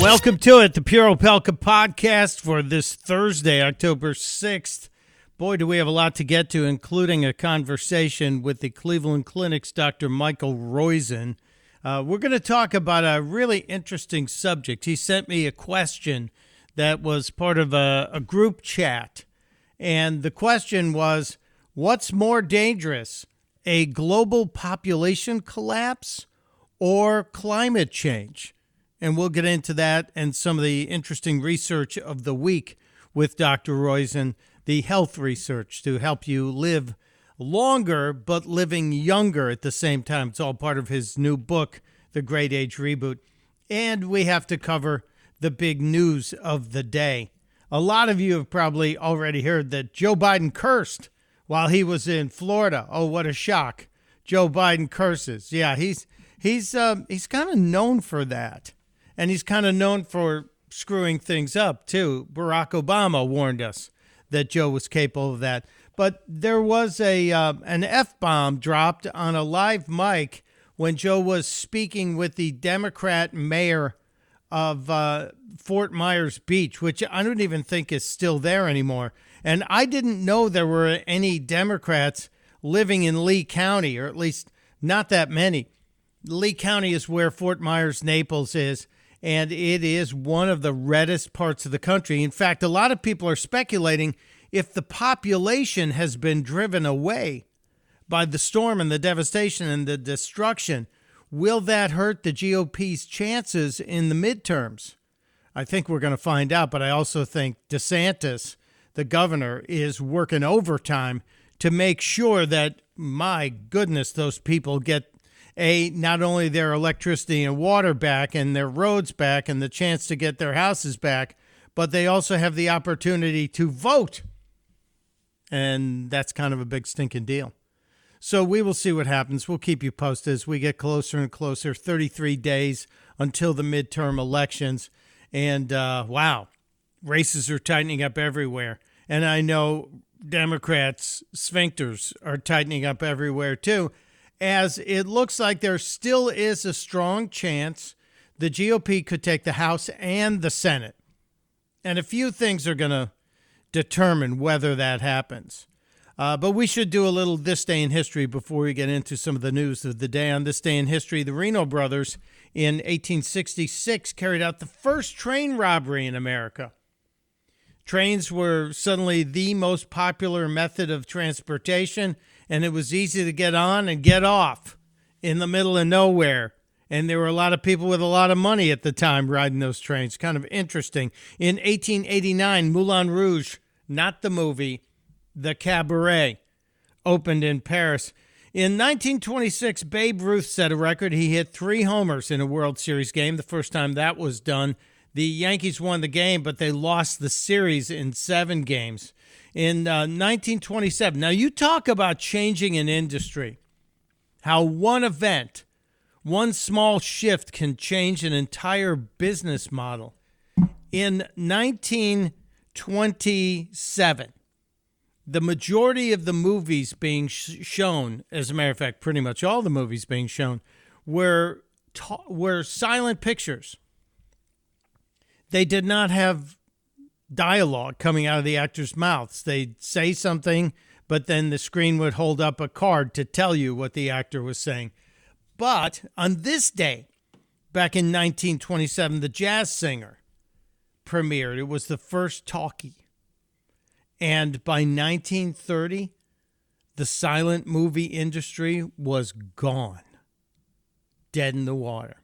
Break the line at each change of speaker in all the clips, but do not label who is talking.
Welcome to it, the Pure Opelka podcast for this Thursday, October 6th. Boy, do we have a lot to get to, including a conversation with the Cleveland Clinic's Dr. Michael Roizen. Uh, we're going to talk about a really interesting subject. He sent me a question that was part of a, a group chat. And the question was What's more dangerous, a global population collapse or climate change? And we'll get into that and some of the interesting research of the week with Dr. Roizen, the health research to help you live longer but living younger at the same time. It's all part of his new book, The Great Age Reboot. And we have to cover the big news of the day. A lot of you have probably already heard that Joe Biden cursed while he was in Florida. Oh, what a shock. Joe Biden curses. Yeah, he's he's um, he's kind of known for that and he's kind of known for screwing things up too. Barack Obama warned us that Joe was capable of that. But there was a uh, an f bomb dropped on a live mic when Joe was speaking with the Democrat mayor of uh, Fort Myers Beach, which I don't even think is still there anymore. And I didn't know there were any Democrats living in Lee County, or at least not that many. Lee County is where Fort Myers Naples is and it is one of the reddest parts of the country. In fact, a lot of people are speculating if the population has been driven away by the storm and the devastation and the destruction, will that hurt the GOP's chances in the midterms? I think we're going to find out, but I also think DeSantis, the governor, is working overtime to make sure that, my goodness, those people get a not only their electricity and water back and their roads back and the chance to get their houses back, but they also have the opportunity to vote. And that's kind of a big stinking deal. So we will see what happens. We'll keep you posted as we get closer and closer. 33 days until the midterm elections. And uh, wow, races are tightening up everywhere. And I know Democrats' sphincters are tightening up everywhere too as it looks like there still is a strong chance the GOP could take the House and the Senate. And a few things are going to determine whether that happens. Uh, but we should do a little this day in history before we get into some of the news of the day. On this day in history, the Reno brothers in 1866 carried out the first train robbery in America. Trains were suddenly the most popular method of transportation and it was easy to get on and get off in the middle of nowhere. And there were a lot of people with a lot of money at the time riding those trains. Kind of interesting. In 1889, Moulin Rouge, not the movie, the cabaret, opened in Paris. In 1926, Babe Ruth set a record. He hit three homers in a World Series game, the first time that was done. The Yankees won the game, but they lost the series in seven games in uh, 1927. Now, you talk about changing an industry, how one event, one small shift can change an entire business model. In 1927, the majority of the movies being sh- shown, as a matter of fact, pretty much all the movies being shown, were ta- were silent pictures. They did not have dialogue coming out of the actors' mouths. They'd say something, but then the screen would hold up a card to tell you what the actor was saying. But on this day, back in 1927, The Jazz Singer premiered. It was the first talkie. And by 1930, the silent movie industry was gone, dead in the water.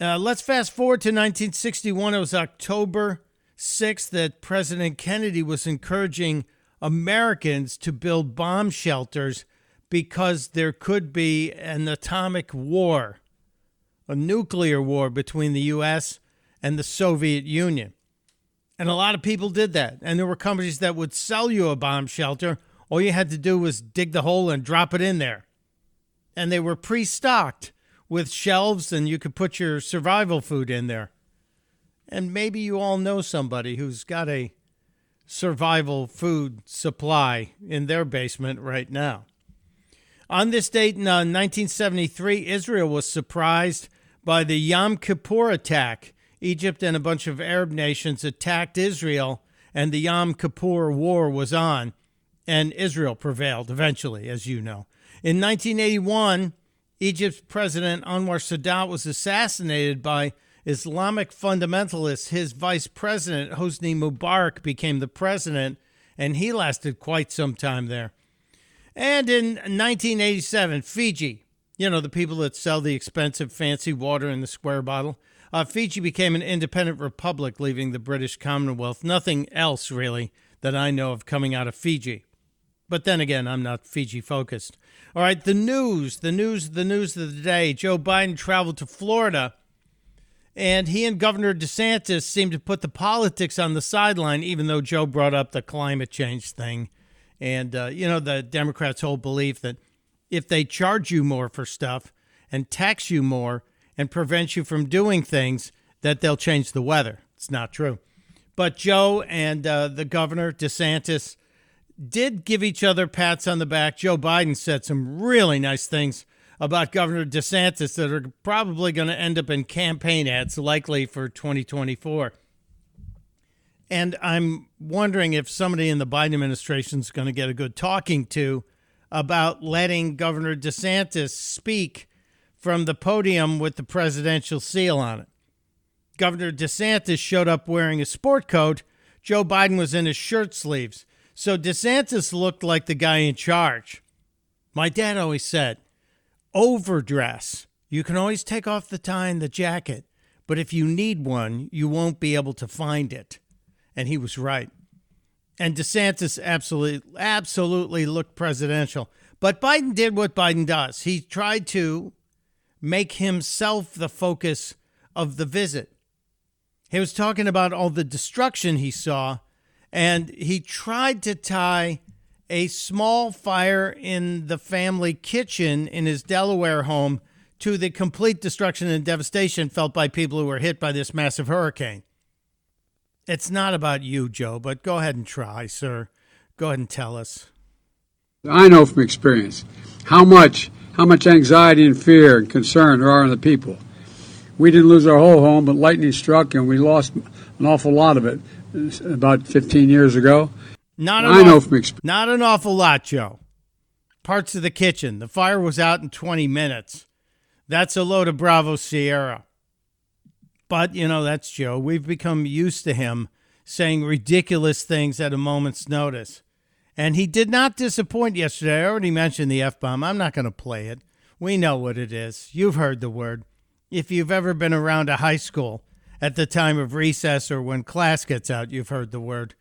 Uh, let's fast forward to 1961. It was October Six, that President Kennedy was encouraging Americans to build bomb shelters because there could be an atomic war, a nuclear war between the U.S. and the Soviet Union. And a lot of people did that. And there were companies that would sell you a bomb shelter. All you had to do was dig the hole and drop it in there. And they were pre stocked with shelves, and you could put your survival food in there. And maybe you all know somebody who's got a survival food supply in their basement right now. On this date in uh, 1973, Israel was surprised by the Yom Kippur attack Egypt and a bunch of Arab nations attacked Israel, and the Yom Kippur War was on, and Israel prevailed eventually, as you know. In 1981, Egypt's President Anwar Sadat was assassinated by Islamic fundamentalists. His vice president, Hosni Mubarak, became the president, and he lasted quite some time there. And in 1987, Fiji, you know, the people that sell the expensive fancy water in the square bottle, uh, Fiji became an independent republic, leaving the British Commonwealth. Nothing else, really, that I know of coming out of Fiji. But then again, I'm not Fiji focused. All right, the news, the news, the news of the day. Joe Biden traveled to Florida, and he and Governor DeSantis seemed to put the politics on the sideline, even though Joe brought up the climate change thing. And, uh, you know, the Democrats' whole belief that if they charge you more for stuff and tax you more and prevent you from doing things, that they'll change the weather. It's not true. But Joe and uh, the governor, DeSantis, did give each other pats on the back. Joe Biden said some really nice things about Governor DeSantis that are probably going to end up in campaign ads, likely for 2024. And I'm wondering if somebody in the Biden administration is going to get a good talking to about letting Governor DeSantis speak from the podium with the presidential seal on it. Governor DeSantis showed up wearing a sport coat. Joe Biden was in his shirt sleeves. So DeSantis looked like the guy in charge. My dad always said, overdress. You can always take off the tie and the jacket, but if you need one, you won't be able to find it. And he was right. And DeSantis absolutely absolutely looked presidential. But Biden did what Biden does. He tried to make himself the focus of the visit. He was talking about all the destruction he saw, and he tried to tie a small fire in the family kitchen in his Delaware home to the complete destruction and devastation felt by people who were hit by this massive hurricane. It's not about you, Joe, but go ahead and try, sir. Go ahead and tell us.
I know from experience how much how much anxiety and fear and concern there are in the people. We didn't lose our whole home, but lightning struck and we lost an awful lot of it about 15 years ago.
Not
I know from experience.
Not an awful lot, Joe. Parts of the kitchen. The fire was out in 20 minutes. That's a load of Bravo Sierra. But, you know, that's Joe. We've become used to him saying ridiculous things at a moment's notice. And he did not disappoint yesterday. I already mentioned the F bomb. I'm not going to play it. We know what it is. You've heard the word. If you've ever been around a high school at the time of recess or when class gets out, you've heard the word.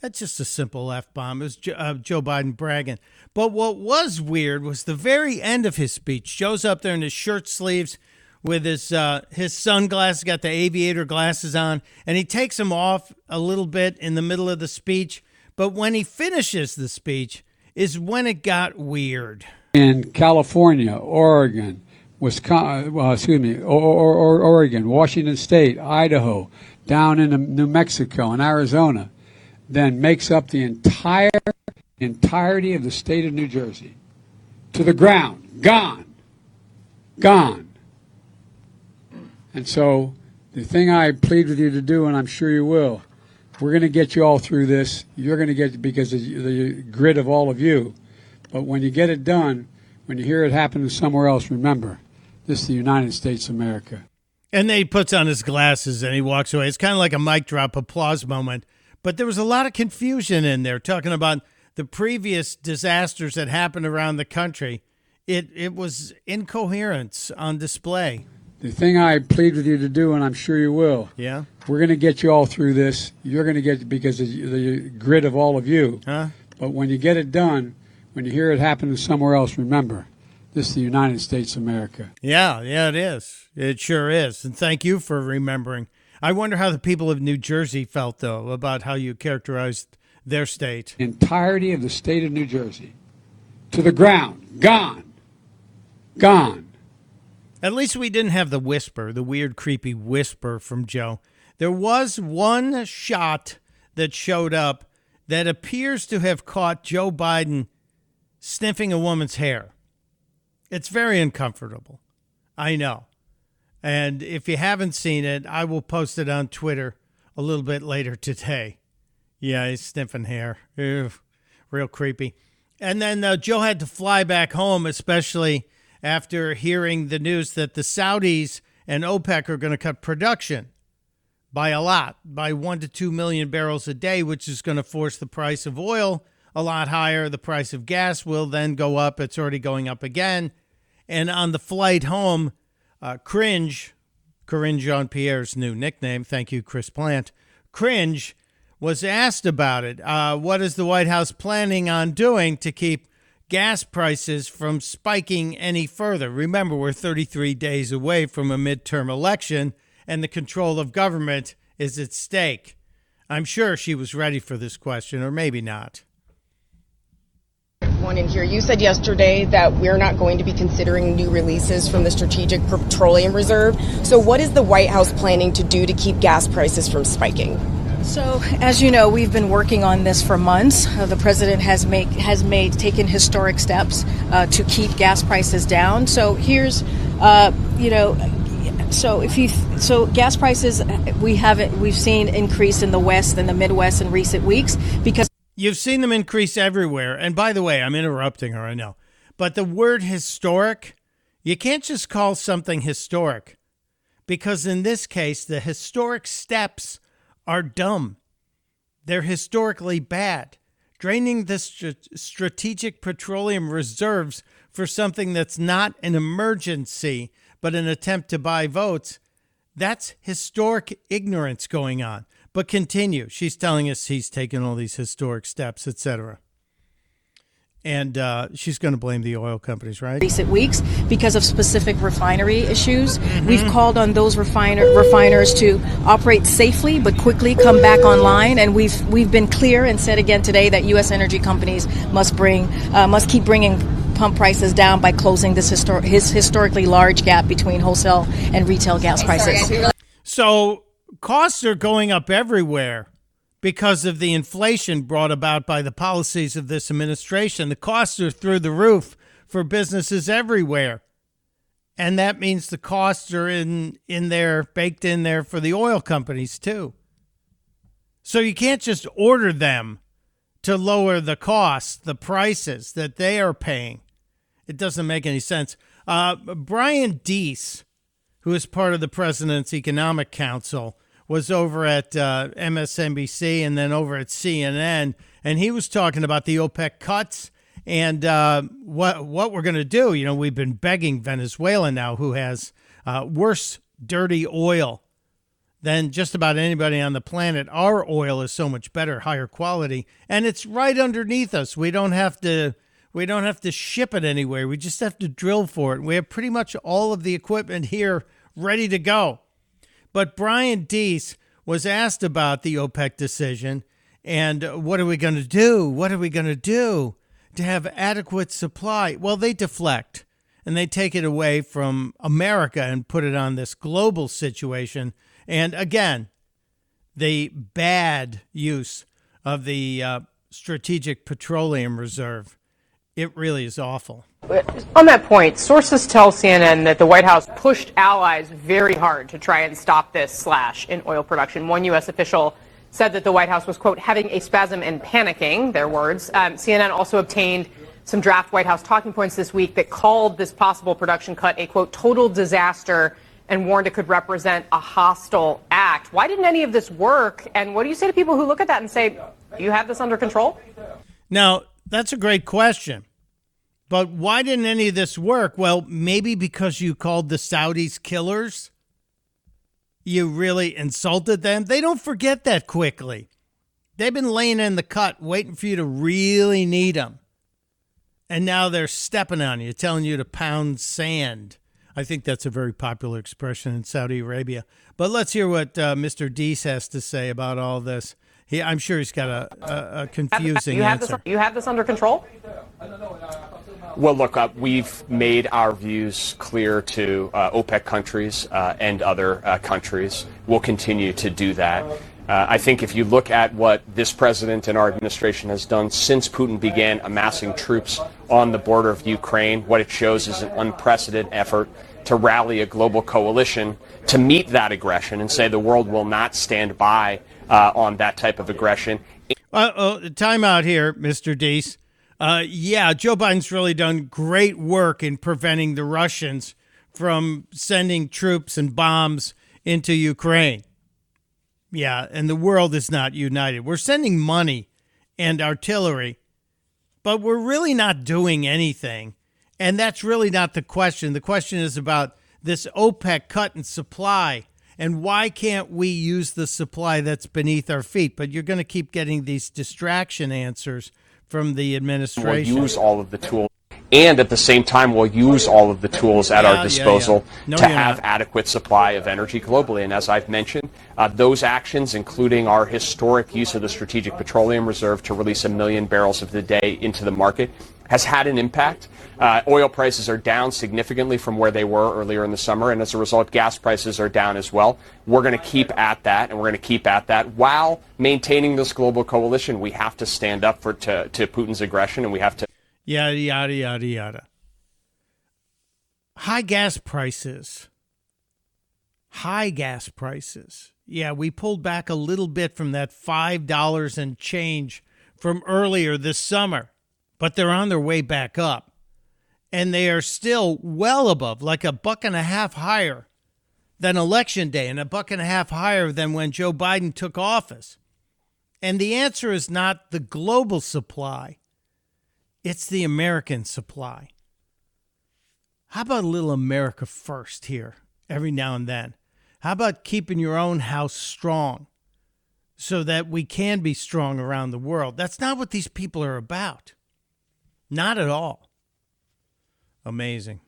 That's just a simple F bomb. It was uh, Joe Biden bragging. But what was weird was the very end of his speech. Joe's up there in his shirt sleeves with his uh, his sunglasses, got the aviator glasses on, and he takes them off a little bit in the middle of the speech. But when he finishes the speech, is when it got weird.
In California, Oregon, Wisconsin, well, excuse me, or, or, or Oregon, Washington State, Idaho, down in New Mexico and Arizona, then makes up the entire entirety of the state of New Jersey to the ground, gone, gone. And so, the thing I plead with you to do, and I'm sure you will, we're going to get you all through this. You're going to get because of the grit of all of you. But when you get it done, when you hear it happen somewhere else, remember this is the United States of America.
And then he puts on his glasses and he walks away. It's kind of like a mic drop applause moment. But there was a lot of confusion in there talking about the previous disasters that happened around the country. It it was incoherence on display.
The thing I plead with you to do, and I'm sure you will.
Yeah.
We're going to get you all through this. You're going to get because of the grit of all of you.
Huh?
But when you get it done, when you hear it happen somewhere else, remember this is the United States of America.
Yeah, yeah, it is. It sure is. And thank you for remembering. I wonder how the people of New Jersey felt, though, about how you characterized their state.
Entirety of the state of New Jersey to the ground, gone, gone.
At least we didn't have the whisper, the weird, creepy whisper from Joe. There was one shot that showed up that appears to have caught Joe Biden sniffing a woman's hair. It's very uncomfortable. I know. And if you haven't seen it, I will post it on Twitter a little bit later today. Yeah, he's sniffing hair. Ew, real creepy. And then uh, Joe had to fly back home, especially after hearing the news that the Saudis and OPEC are going to cut production by a lot, by one to two million barrels a day, which is going to force the price of oil a lot higher. The price of gas will then go up. It's already going up again. And on the flight home, uh, Cringe, Karine Jean Pierre's new nickname, thank you, Chris Plante. Cringe was asked about it. Uh, what is the White House planning on doing to keep gas prices from spiking any further? Remember, we're 33 days away from a midterm election, and the control of government is at stake. I'm sure she was ready for this question, or maybe not.
One in here. You said yesterday that we're not going to be considering new releases from the Strategic Petroleum Reserve. So, what is the White House planning to do to keep gas prices from spiking?
So, as you know, we've been working on this for months. Uh, the president has make has made taken historic steps uh, to keep gas prices down. So here's, uh, you know, so if you so gas prices we haven't we've seen increase in the West and the Midwest in recent weeks because
you've seen them increase everywhere. And by the way, I'm interrupting her. I know, but the word historic, you can't just call something historic, because in this case, the historic steps are dumb. They're historically bad. Draining the st- strategic petroleum reserves for something that's not an emergency, but an attempt to buy votes, that's historic ignorance going on. But continue. She's telling us he's taken all these historic steps, etc and uh, she's going to blame the oil companies, right?
Recent weeks because of specific refinery issues. Mm-hmm. We've called on those refiner, refiners to operate safely but quickly come back online, and we've we've been clear and said again today that U.S. energy companies must bring uh, must keep bringing pump prices down by closing this histor- his historically large gap between wholesale and retail gas prices.
So costs are going up everywhere because of the inflation brought about by the policies of this administration. The costs are through the roof for businesses everywhere. And that means the costs are in, in there, baked in there for the oil companies too. So you can't just order them to lower the costs, the prices that they are paying. It doesn't make any sense. Uh, Brian Deese, who is part of the President's Economic Council, was over at uh, MSNBC and then over at CNN, and he was talking about the OPEC cuts and uh, what what we're going to do. You know, we've been begging Venezuela now, who has uh, worse dirty oil than just about anybody on the planet. Our oil is so much better, higher quality, and it's right underneath us. We don't have to. We don't have to ship it anywhere. We just have to drill for it. We have pretty much all of the equipment here ready to go. But Brian Deese was asked about the OPEC decision and what are we going to do? What are we going to do to have adequate supply? Well, they deflect and they take it away from America and put it on this global situation. And again, the bad use of the uh, Strategic Petroleum Reserve it really is awful.
On that point, sources tell CNN that the White House pushed allies very hard to try and stop this slash in oil production. One U.S. official said that the White House was, quote, having a spasm and panicking, their words. Um, CNN also obtained some draft White House talking points this week that called this possible production cut a, quote, total disaster and warned it could represent a hostile act. Why didn't any of this work? And what do you say to people who look at that and say, you have this under control?
Now, that's a great question. But why didn't any of this work? Well, maybe because you called the Saudis killers. You really insulted them. They don't forget that quickly. They've been laying in the cut, waiting for you to really need them. And now they're stepping on you, telling you to pound sand. I think that's a very popular expression in Saudi Arabia. But let's hear what uh, Mr. Deese has to say about all this. He, I'm sure he's got a, a, a confusing
you have
answer.
This, you have this under control?
Well, look, uh, we've made our views clear to uh, OPEC countries uh, and other uh, countries. We'll continue to do that. Uh, I think if you look at what this president and our administration has done since Putin began amassing troops on the border of Ukraine, what it shows is an unprecedented effort to rally a global coalition to meet that aggression and say the world will not stand by uh, on that type of aggression.
Uh, time out here, Mr. Deese. Uh, yeah, Joe Biden's really done great work in preventing the Russians from sending troops and bombs into Ukraine. Yeah, and the world is not united. We're sending money and artillery, but we're really not doing anything. And that's really not the question. The question is about this OPEC cut in supply and why can't we use the supply that's beneath our feet? But you're going to keep getting these distraction answers from the administration.
We'll use all of the tools. And at the same time, we'll use all of the tools at
Yeah,
our disposal
yeah. No,
to have
not.
adequate supply of energy globally. And as I've mentioned, uh, those actions, including our historic use of the Strategic Petroleum Reserve to release a million barrels of the day into the market, has had an impact. Uh, oil prices are down significantly from where they were earlier in the summer, and as a result, gas prices are down as well. We're going to keep at that, and we're going to keep at that while maintaining this global coalition. We have to stand up for to, to Putin's aggression, and we have to
yada yada yada yada. High gas prices. High gas prices. Yeah, we pulled back a little bit from that five dollars and change from earlier this summer, but they're on their way back up, and they are still well above, like a buck and a half higher than election day, and a buck and a half higher than when Joe Biden took office. And the answer is not the global supply. It's the American supply. How about a little America first here every now and then? How about keeping your own house strong so that we can be strong around the world? That's not what these people are about. Not at all. Amazing.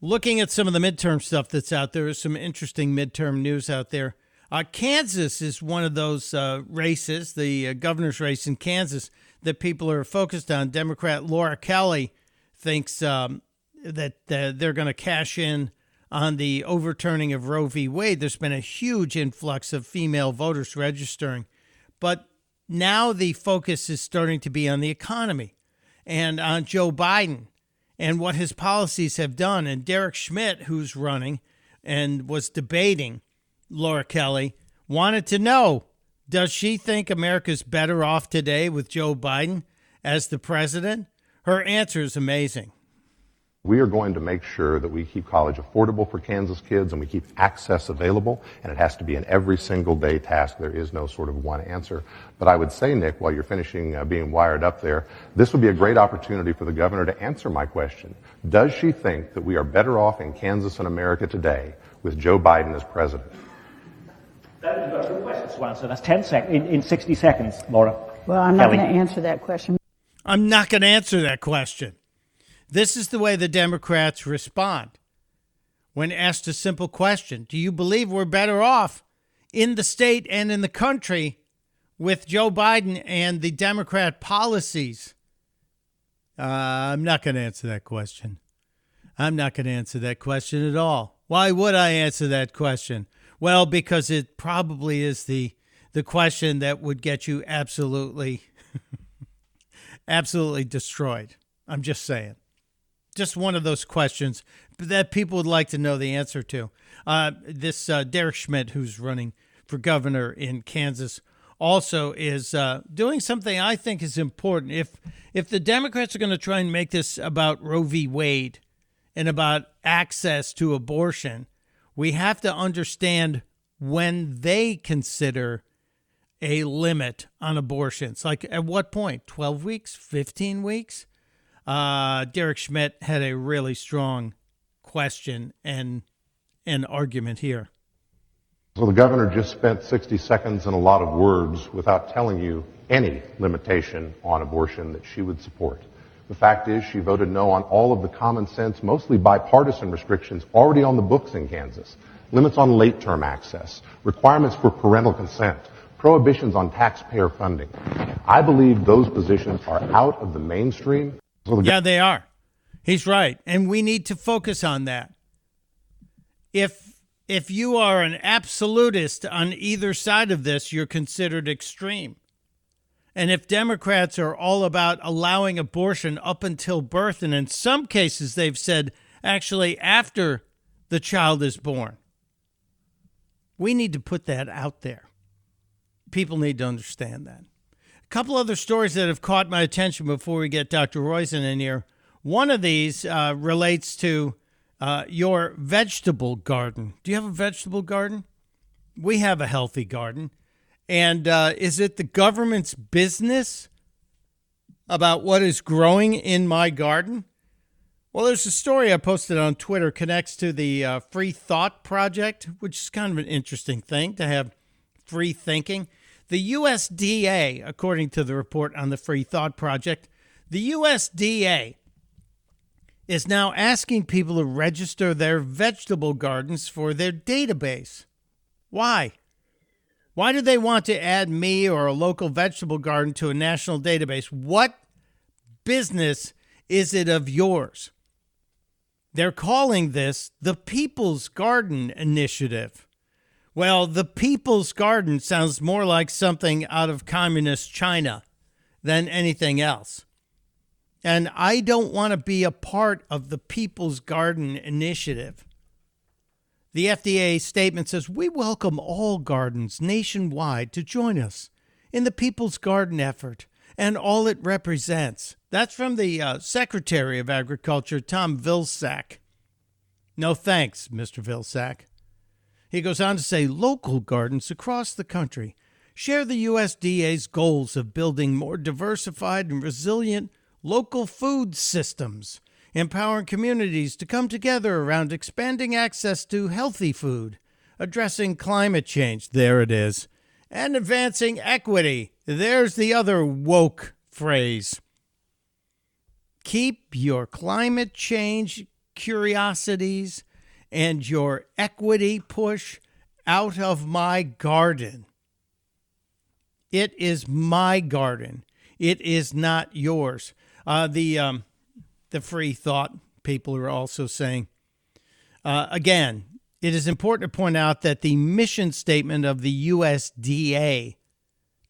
Looking at some of the midterm stuff that's out there, there's some interesting midterm news out there. Uh, Kansas is one of those uh, races, the uh, governor's race in Kansas, that people are focused on. Democrat Laura Kelly thinks um, that they're going to cash in on the overturning of Roe v. Wade. There's been a huge influx of female voters registering, but now the focus is starting to be on the economy and on Joe Biden and what his policies have done. And Derek Schmidt, who's running and was debating Laura Kelly, wanted to know does she think America's better off today with Joe Biden as the president? Her answer is amazing.
We are going to make sure that we keep college affordable for Kansas kids and we keep access available, and it has to be an every single day task. There is no sort of one answer. But I would say, Nick, while you're finishing uh, being wired up there, this would be a great opportunity for the governor to answer my question. Does she think that we are better off in Kansas and America today with Joe Biden as president?
That is a good question to answer. That's 10 sec- in, in 60 seconds, Laura.
Well, I'm not going to answer that question.
I'm not going to answer that question. This is the way the Democrats respond when asked a simple question Do you believe we're better off in the state and in the country with Joe Biden and the Democrat policies? Uh, I'm not going to answer that question. I'm not going to answer that question at all. Why would I answer that question? Well, because it probably is the the question that would get you absolutely absolutely destroyed. I'm just saying. Just one of those questions that people would like to know the answer to. Uh, this uh, Derek Schmidt, who's running for governor in Kansas, also is uh, doing something I think is important. If if the Democrats are going to try and make this about Roe v. Wade and about access to abortion, we have to understand when they consider a limit on abortions. Like at what point? 12 weeks? 15 weeks? Uh, Derek Schmidt had a really strong question and an argument here.
So the governor just spent 60 seconds and a lot of words without telling you any limitation on abortion that she would support. The fact is she voted no on all of the common sense, mostly bipartisan restrictions already on the books in Kansas. Limits on late term access, requirements for parental consent, prohibitions on taxpayer funding. I believe those positions are out of the mainstream. The
Yeah, they are. He's right, and we need to focus on that. If if you are an absolutist on either side of this, you're considered extreme. And if Democrats are all about allowing abortion up until birth, and in some cases they've said actually after the child is born. We need to put that out there. People need to understand that. A couple other stories that have caught my attention before we get Dr. Roizen in here. One of these uh, relates to uh, your vegetable garden. Do you have a vegetable garden? We have a healthy garden. And uh, is it the government's business about what is growing in my garden? Well, there's a story I posted on Twitter connects to the uh, Free Thought Project, which is kind of an interesting thing to have free thinking. The USDA, according to the report on the Free Thought Project, the USDA is now asking people to register their vegetable gardens for their database. Why? Why do they want to add me or a local vegetable garden to a national database? What business is it of yours? They're calling this the People's Garden Initiative. Well, the People's Garden sounds more like something out of communist China than anything else. And I don't want to be a part of the People's Garden Initiative. The FDA statement says we welcome all gardens nationwide to join us in the People's Garden effort and all it represents. That's from the uh, Secretary of Agriculture, Tom Vilsack. No thanks, Mr. Vilsack. He goes on to say local gardens across the country share the USDA's goals of building more diversified and resilient local food systems, empowering communities to come together around expanding access to healthy food, addressing climate change. There it is. And advancing equity. There's the other woke phrase. Keep your climate change curiosities and your equity push out of my garden. It is my garden. It is not yours. Uh, the um, the free thought people are also saying uh, again. It is important to point out that the mission statement of the USDA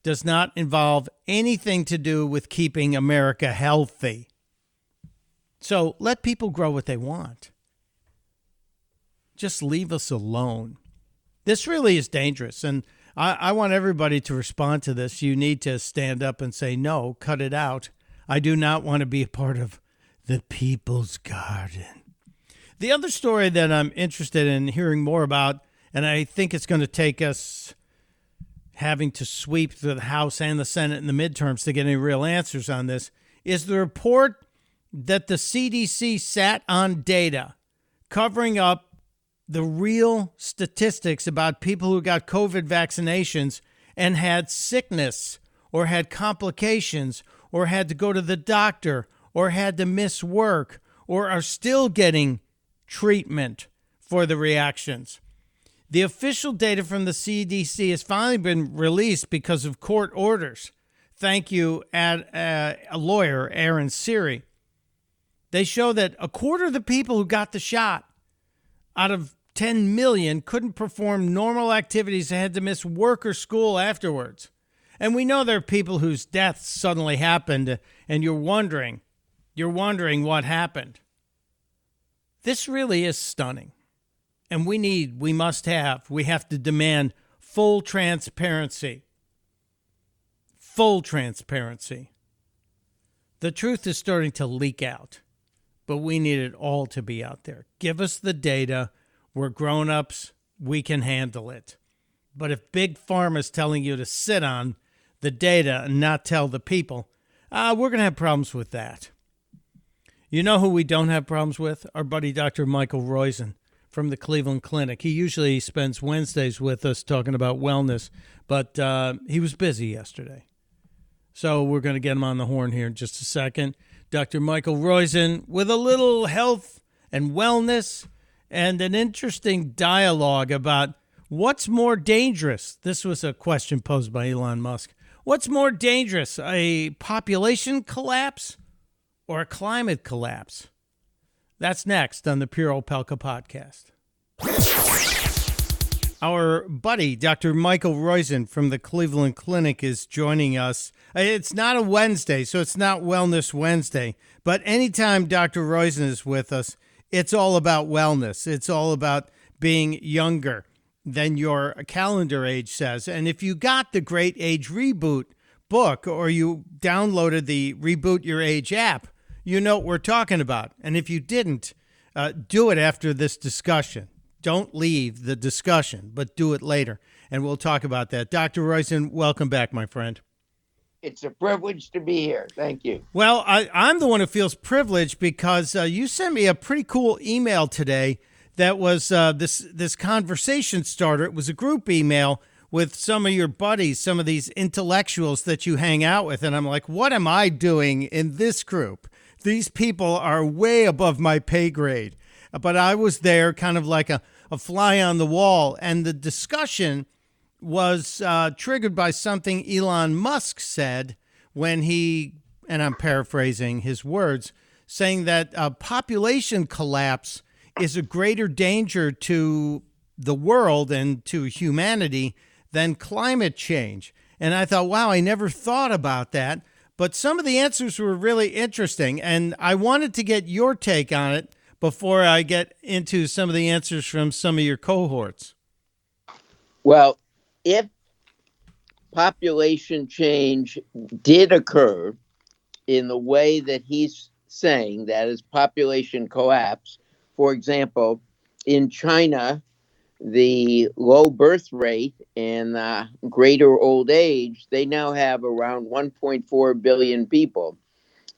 does not involve anything to do with keeping America healthy. So let people grow what they want. Just leave us alone. This really is dangerous. And I, I, want everybody to respond to this. You need to stand up and say, no, cut it out. I do not want to be a part of the people's garden. The other story that I'm interested in hearing more about, and I think it's going to take us having to sweep through the House and the Senate in the midterms to get any real answers on this, is the report that the CDC sat on data covering up the real statistics about people who got COVID vaccinations and had sickness or had complications or had to go to the doctor or had to miss work or are still getting treatment for the reactions. The official data from the CDC has finally been released because of court orders. Thank you, at, uh, a lawyer, Aaron Siri. They show that a quarter of the people who got the shot out of 10 million couldn't perform normal activities and had to miss work or school afterwards. And we know there are people whose deaths suddenly happened, and you're wondering, you're wondering what happened. This really is stunning. And we need, we must have, we have to demand full transparency. Full transparency. The truth is starting to leak out, but we need it all to be out there. Give us the data. We're grown ups. We can handle it. But if Big Pharma is telling you to sit on the data and not tell the people, uh, we're going to have problems with that. You know who we don't have problems with? Our buddy Dr. Michael Roizen from the Cleveland Clinic. He usually spends Wednesdays with us talking about wellness, but uh, he was busy yesterday. So we're going to get him on the horn here in just a second. Dr. Michael Roizen with a little health and wellness and an interesting dialogue about what's more dangerous. This was a question posed by Elon Musk. What's more dangerous, a population collapse or a climate collapse? That's next on the Pure Opelka podcast. Our buddy, Dr. Michael Roizen from the Cleveland Clinic, is joining us. It's not a Wednesday, so it's not Wellness Wednesday, but anytime Dr. Roizen is with us, it's all about wellness. It's all about being younger than your calendar age says. And if you got the Great Age Reboot book or you downloaded the Reboot Your Age app, you know what we're talking about. And if you didn't, uh, do it after this discussion. Don't leave the discussion, but do it later. And we'll talk about that. Dr. Roizen, welcome back, my friend.
It's a privilege to be here. Thank you.
Well, I, I'm the one who feels privileged because uh, you sent me a pretty cool email today that was uh, this this conversation starter. It was a group email with some of your buddies, some of these intellectuals that you hang out with, and I'm like, what am I doing in this group? These people are way above my pay grade. But I was there, kind of like a, a fly on the wall, and the discussion was uh, triggered by something Elon Musk said when he, and I'm paraphrasing his words, saying that uh, population collapse is a greater danger to the world and to humanity than climate change. And I thought, wow, I never thought about that. But some of the answers were really interesting. And I wanted to get your take on it before I get into some of the answers from some of your cohorts.
Well, if population change did occur in the way that he's saying, that is population collapse, for example, in China, the low birth rate and uh, greater old age, they now have around 1.4 billion people.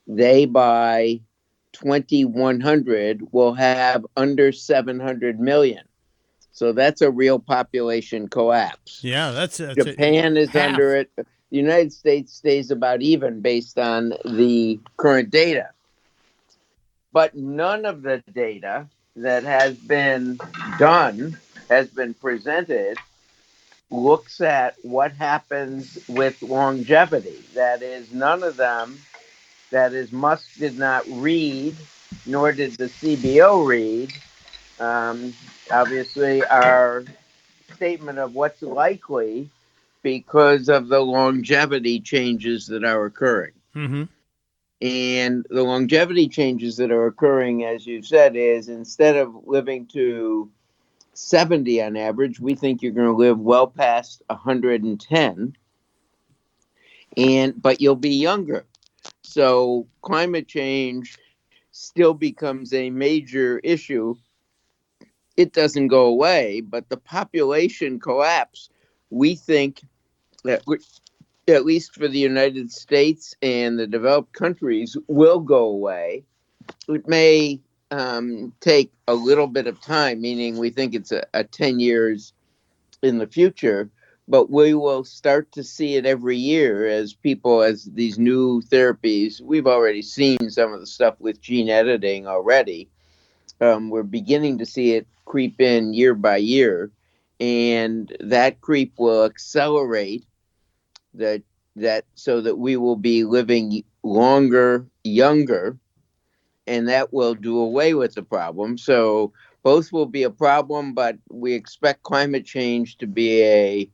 They, by 2100, will have under 700 million. So that's a real population collapse.
Yeah, that's, that's
Japan is
half.
under it. The United States stays about even based on the current data. But none of the data that has been done, has been presented, looks at what happens with longevity. That is, none of them, that is, Musk did not read, nor did the CBO read, um, obviously, our statement of what's likely because of the longevity changes that are occurring.
Mm-hmm.
And the longevity changes that are occurring, as you said, is instead of living to 70 on average, we think you're going to live well past 110. And but you'll be younger. So climate change still becomes a major issue. It doesn't go away, but the population collapse, we think that we- at least for the United States and the developed countries, will go away. It may um, take a little bit of time, meaning we think it's a, a 10 years in the future, but we will start to see it every year as people, as these new therapies, we've already seen some of the stuff with gene editing already. Um, we're beginning to see it creep in year by year, and that creep will accelerate that that so that we will be living longer younger and that will do away with the problem. So both will be a problem but we expect climate change to be a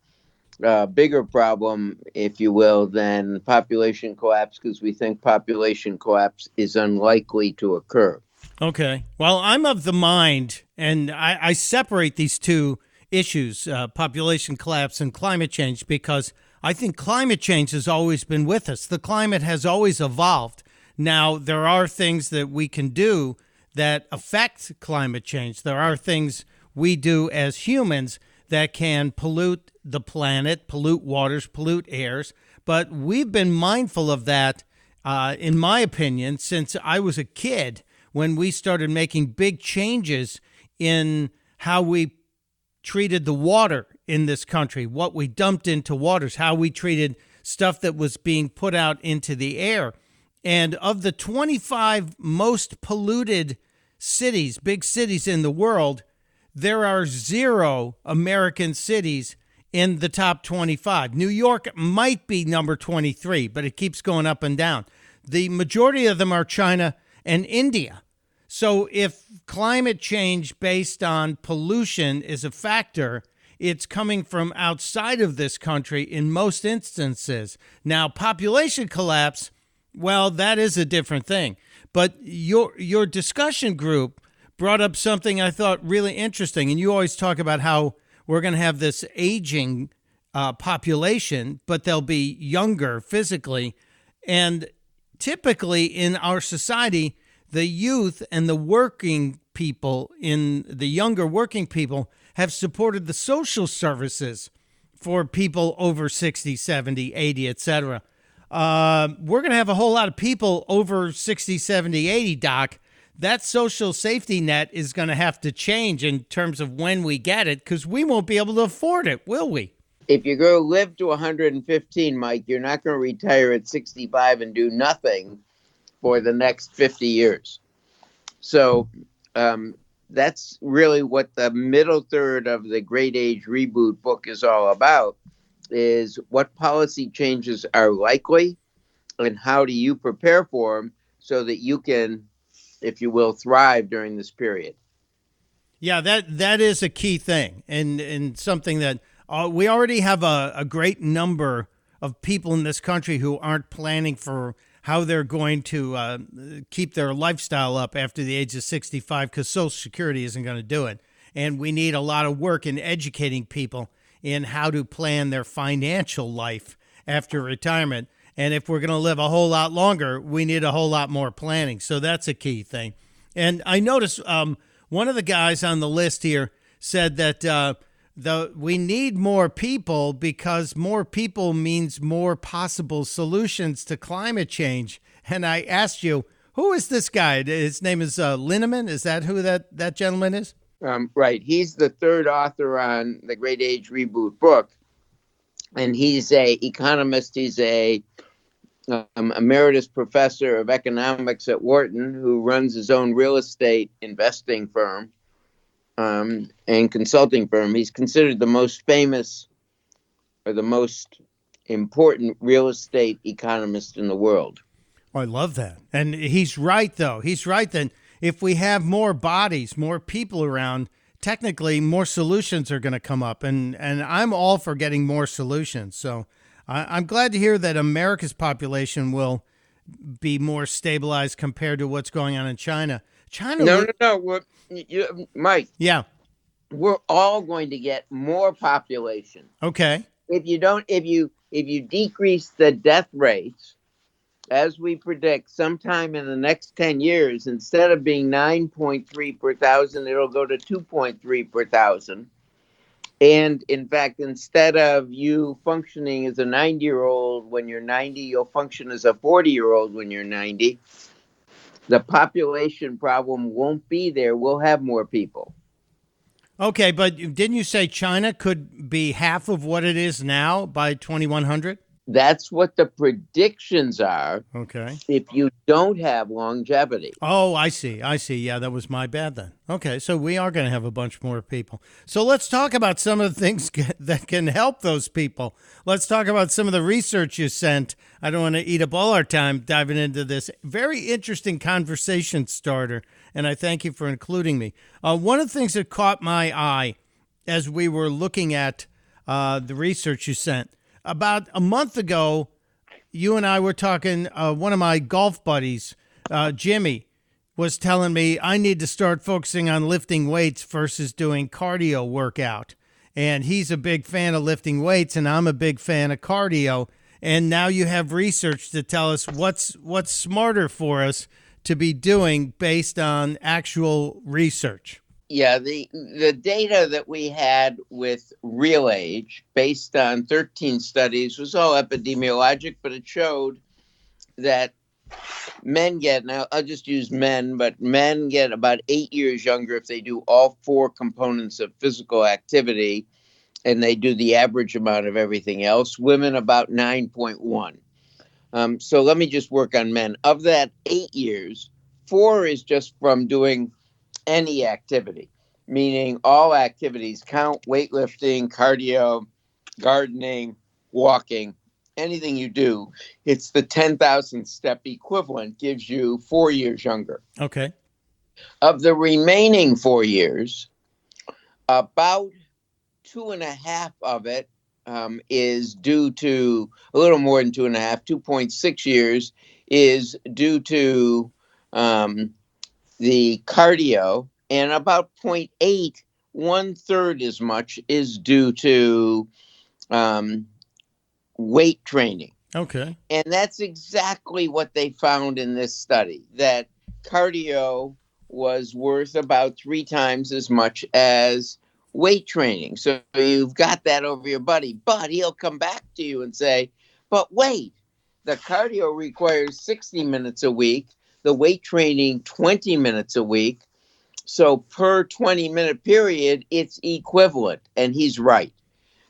uh, bigger problem if you will than population collapse because we think population collapse is unlikely to occur
Okay. Well, I'm of the mind, and I, I separate these two issues uh, population collapse and climate change because I think climate change has always been with us. The climate has always evolved. Now, there are things that we can do that affect climate change. There are things we do as humans that can pollute the planet, pollute waters, pollute airs. But we've been mindful of that, uh, in my opinion, since I was a kid when we started making big changes in how we treated the water in this country, what we dumped into waters, how we treated stuff that was being put out into the air. And of the 25 most polluted cities, big cities in the world, there are zero American cities in the top 25. New York might be number 23, but it keeps going up and down. The majority of them are China and India. So if climate change based on pollution is a factor, it's coming from outside of this country in most instances. Now, population collapse, well, that is a different thing. But your your discussion group brought up something I thought really interesting. And you always talk about how we're going to have this aging uh, population, but they'll be younger physically. And typically in our society, the youth and the working people in the younger working people have supported the social services for people over 60, 70, 80, etc. Uh, we're going to have a whole lot of people over 60, 70, 80, Doc. That social safety net is going to have to change in terms of when we get it because we won't be able to afford it, will we?
If you go live to 115, Mike, you're not going to retire at 65 and do nothing for the next 50 years. So um, that's really what the middle third of the Great Age Reboot book is all about is what policy changes are likely and how do you prepare for them so that you can if you will thrive during this period
yeah that that is a key thing and and something that uh, we already have a, a great number of people in this country who aren't planning for how they're going to uh, keep their lifestyle up after the age of 65 because Social Security isn't going to do it. And we need a lot of work in educating people in how to plan their financial life after retirement. And if we're going to live a whole lot longer, we need a whole lot more planning. So that's a key thing. And I noticed um, one of the guys on the list here said that uh, the we need more people because more people means more possible solutions to climate change. And I asked you, who is this guy? His name is uh, Linneman. Is that who that that gentleman is?
Um, right. He's the third author on the Great Age Reboot book, and he's a economist. He's a um, emeritus professor of economics at Wharton, who runs his own real estate investing firm um, and consulting firm. He's considered the most famous or the most important real estate economist in the world.
Oh, I love that. And he's right, though. He's right that if we have more bodies, more people around, technically more solutions are going to come up. And, and I'm all for getting more solutions. So I, I'm glad to hear that America's population will be more stabilized compared to what's going on in China. China.
No, no, no. You, Mike.
Yeah.
We're all going to get more population.
Okay.
If you don't, if you if you decrease the death rates, as we predict, sometime in the next ten years, instead of being nine point three per thousand, it'll go to two point three per thousand. And in fact, instead of you functioning as a 90 year old when you're 90, you'll function as a 40 year old when you're 90 the population problem won't be there. We'll have more people.
Okay, but didn't you say China could be half of what it is now by 2100?
That's what the predictions are.
Okay.
If you don't have longevity.
Oh, I see. I see. Yeah, that was my bad then. Okay, so we are going to have a bunch more people. So let's talk about some of the things that can help those people. Let's talk about some of the research you sent. I don't want to eat up all our time diving into this. Very interesting conversation starter, and I thank you for including me. Uh, one of the things that caught my eye as we were looking at uh, the research you sent about a month ago, you and I were talking. Uh, one of my golf buddies, uh, Jimmy, was telling me I need to start focusing on lifting weights versus doing cardio workout. And he's a big fan of lifting weights, and I'm a big fan of cardio. And now you have research to tell us what's what's smarter for us to be doing based on actual research.
Yeah, the the data that we had with RealAge, based on 13 studies, was all epidemiologic, but it showed that men get now I'll just use men, but men get about eight years younger if they do all four components of physical activity and they do the average amount of everything else. Women about 9.1. Um, so let me just work on men. Of that eight years, four is just from doing any activity, meaning all activities count weightlifting, cardio, gardening, walking, anything you do. It's the 10,000 step equivalent, gives you four years younger.
Okay.
Of the remaining four years, about two and a half of it um, is due to a little more than two and a half, 2.6 years is due to um, the cardio and about 0.8, one third as much is due to um, weight training.
Okay.
And that's exactly what they found in this study that cardio was worth about three times as much as weight training. So you've got that over your buddy, but he'll come back to you and say, but wait, the cardio requires 60 minutes a week, the weight training 20 minutes a week. So per 20 minute period, it's equivalent. And he's right.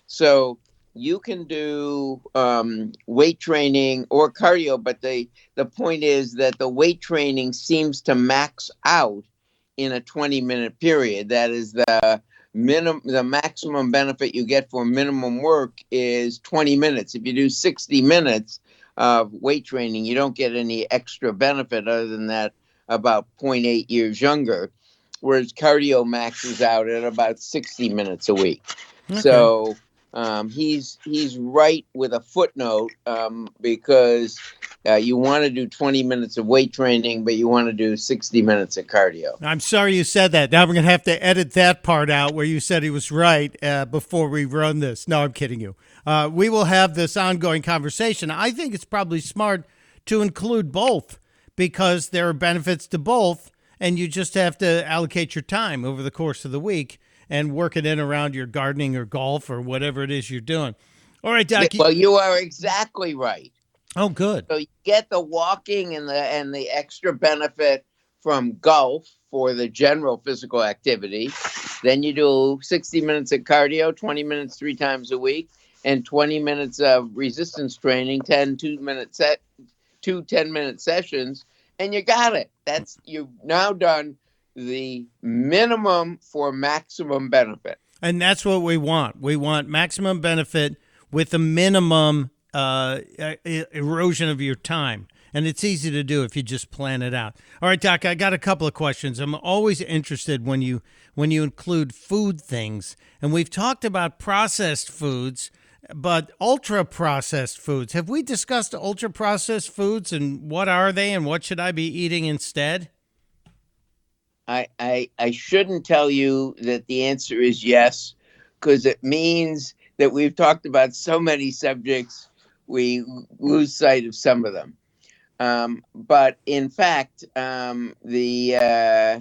So you can do um, weight training or cardio, but the the point is that the weight training seems to max out in a 20 minute period. That is the minimum, the maximum benefit you get for minimum work is 20 minutes. If you do 60 minutes of weight training, you don't get any extra benefit other than that about 0.8 years younger. Whereas cardio maxes out at about 60 minutes a week.
Okay.
So um, he's he's right with a footnote um, because uh, you want to do 20 minutes of weight training, but you want to do 60 minutes of cardio.
I'm sorry you said that. Now we're going to have to edit that part out where you said he was right uh, before we run this. No, I'm kidding you. Uh, we will have this ongoing conversation. I think it's probably smart to include both because there are benefits to both, and you just have to allocate your time over the course of the week and work it in around your gardening or golf or whatever it is you're doing. All right, Doc.
Well, you are exactly right.
oh, good.
So you get the walking and the and the extra benefit from golf for the general physical activity. Then you do 60 minutes of cardio, 20 minutes three times a week, and 20 minutes of resistance training, 10 two minute set, two 10 minute sessions, and you got it. That's you've now done the minimum for maximum benefit.
And that's what we want. We want maximum benefit with a minimum uh, erosion of your time. And it's easy to do if you just plan it out. All right, Doc, I got a couple of questions. I'm always interested when you when you include food things. And we've talked about processed foods, but ultra processed foods. Have we discussed ultra processed foods and what are they and what should I be eating instead?
I, I I shouldn't tell you that the answer is yes, because it means that we've talked about so many subjects, we lose sight of some of them. Um, but in fact, um, the uh,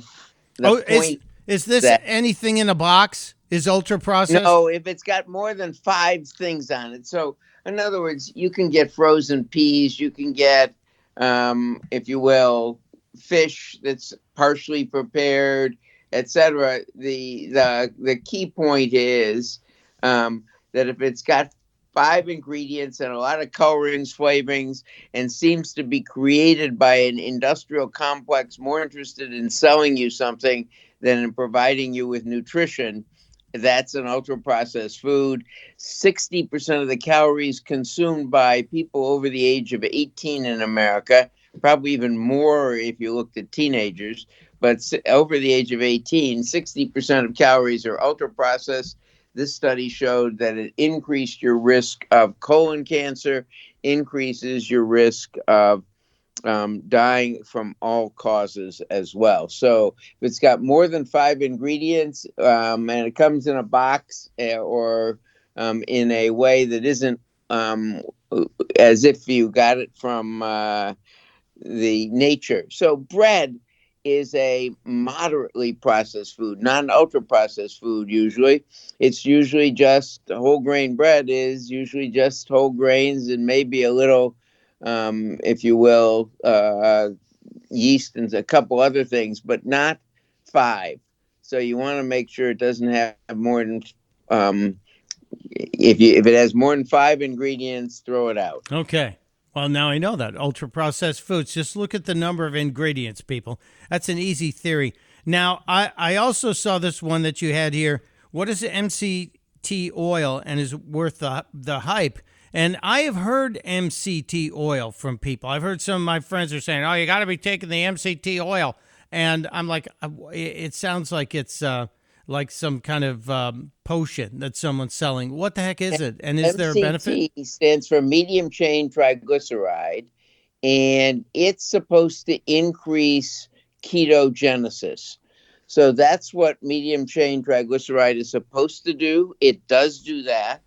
the
oh, is, is this
that-
anything in a box? Is ultra processed?
no, if it's got more than five things on it. So, in other words, you can get frozen peas, you can get, um, if you will, fish that's partially prepared, etc. The the the key point is um, that if it's got five ingredients and a lot of colorings, flavorings, and seems to be created by an industrial complex more interested in selling you something than in providing you with nutrition, that's an ultra processed food. 60% of the calories consumed by people over the age of 18 in America, probably even more if you looked at teenagers, but over the age of 18, 60% of calories are ultra processed. This study showed that it increased your risk of colon cancer, increases your risk of um, dying from all causes as well. So if it's got more than five ingredients um, and it comes in a box uh, or um, in a way that isn't um, as if you got it from uh, the nature. So bread is a moderately processed food, not an ultra processed food usually. It's usually just whole grain bread is usually just whole grains and maybe a little um, if you will, uh, yeast and a couple other things, but not five. So you want to make sure it doesn't have more than um, if you if it has more than five ingredients, throw it out.
Okay. Well, now I know that. Ultra processed foods. Just look at the number of ingredients, people. That's an easy theory. Now, I, I also saw this one that you had here. What is MCT oil and is worth the, the hype? And I have heard MCT oil from people. I've heard some of my friends are saying, oh, you got to be taking the MCT oil. And I'm like, uh, it it sounds like it's uh, like some kind of um, potion that someone's selling. What the heck is it? And is there a benefit?
MCT stands for medium chain triglyceride, and it's supposed to increase ketogenesis. So that's what medium chain triglyceride is supposed to do. It does do that.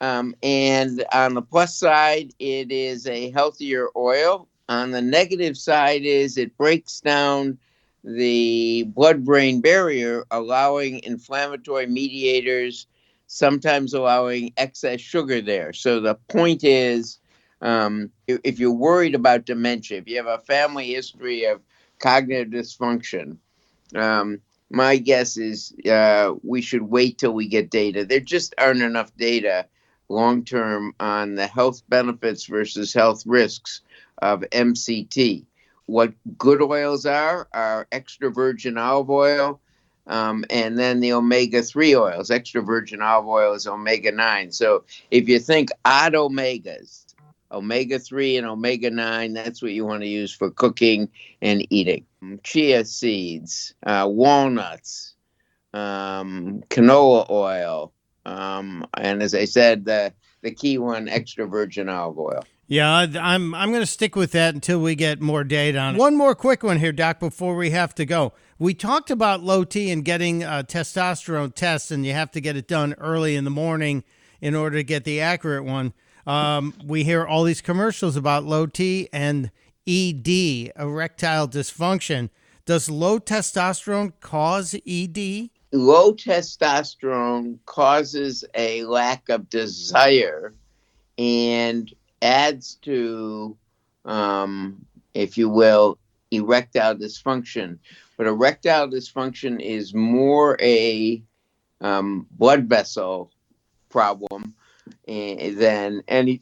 Um, and on the plus side, it is a healthier oil. On the negative side, is it breaks down the blood-brain barrier, allowing inflammatory mediators, sometimes allowing excess sugar there. So the point is, um, if, if you're worried about dementia, if you have a family history of cognitive dysfunction, um, my guess is uh, we should wait till we get data. There just aren't enough data long term on the health benefits versus health risks of MCT. What good oils are are extra virgin olive oil, um, and then the omega 3 oils. Extra virgin olive oil is omega 9. So if you think odd omegas, omega 3 and omega 9, that's what you want to use for cooking and eating. Chia seeds, uh, walnuts, um, canola oil, um, and as I said, the, the key one, extra virgin olive oil.
Yeah, I'm I'm going to stick with that until we get more data on it. One more quick one here, Doc, before we have to go. We talked about low T and getting a testosterone tests, and you have to get it done early in the morning in order to get the accurate one. Um, we hear all these commercials about low T and ED, erectile dysfunction. Does low testosterone cause ED?
Low testosterone causes a lack of desire and adds to, um, if you will, erectile dysfunction. But erectile dysfunction is more a um, blood vessel problem eh, than any.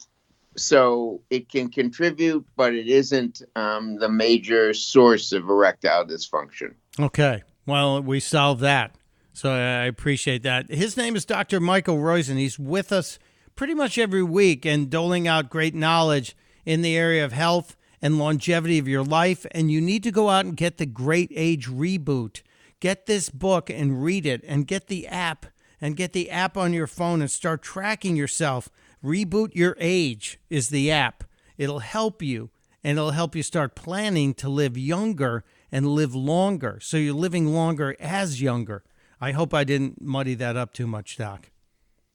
So it can contribute, but it isn't um, the major source of erectile dysfunction.
Okay. Well, we solved that. So I appreciate that. His name is Dr. Michael Roizen. He's with us pretty much every week and doling out great knowledge in the area of health and longevity of your life. And you need to go out and get the Great Age Reboot. Get this book and read it and get the app and get the app on your phone and start tracking yourself. Reboot Your Age is the app. It'll help you and it'll help you start planning to live younger and live longer. So you're living longer as younger. I hope I didn't muddy that up too much, Doc.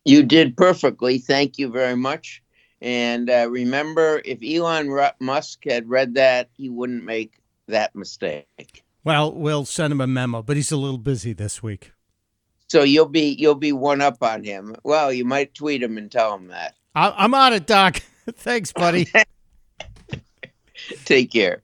You did perfectly. Thank you very much. And uh, remember, if Elon Musk had read that, he wouldn't make that mistake.
Well, we'll send him a memo, but he's a little busy this week.
So you'll be you'll be one up on him. Well, you might tweet him and tell him that.
I- I'm on it, Doc. Thanks, buddy.
Take care.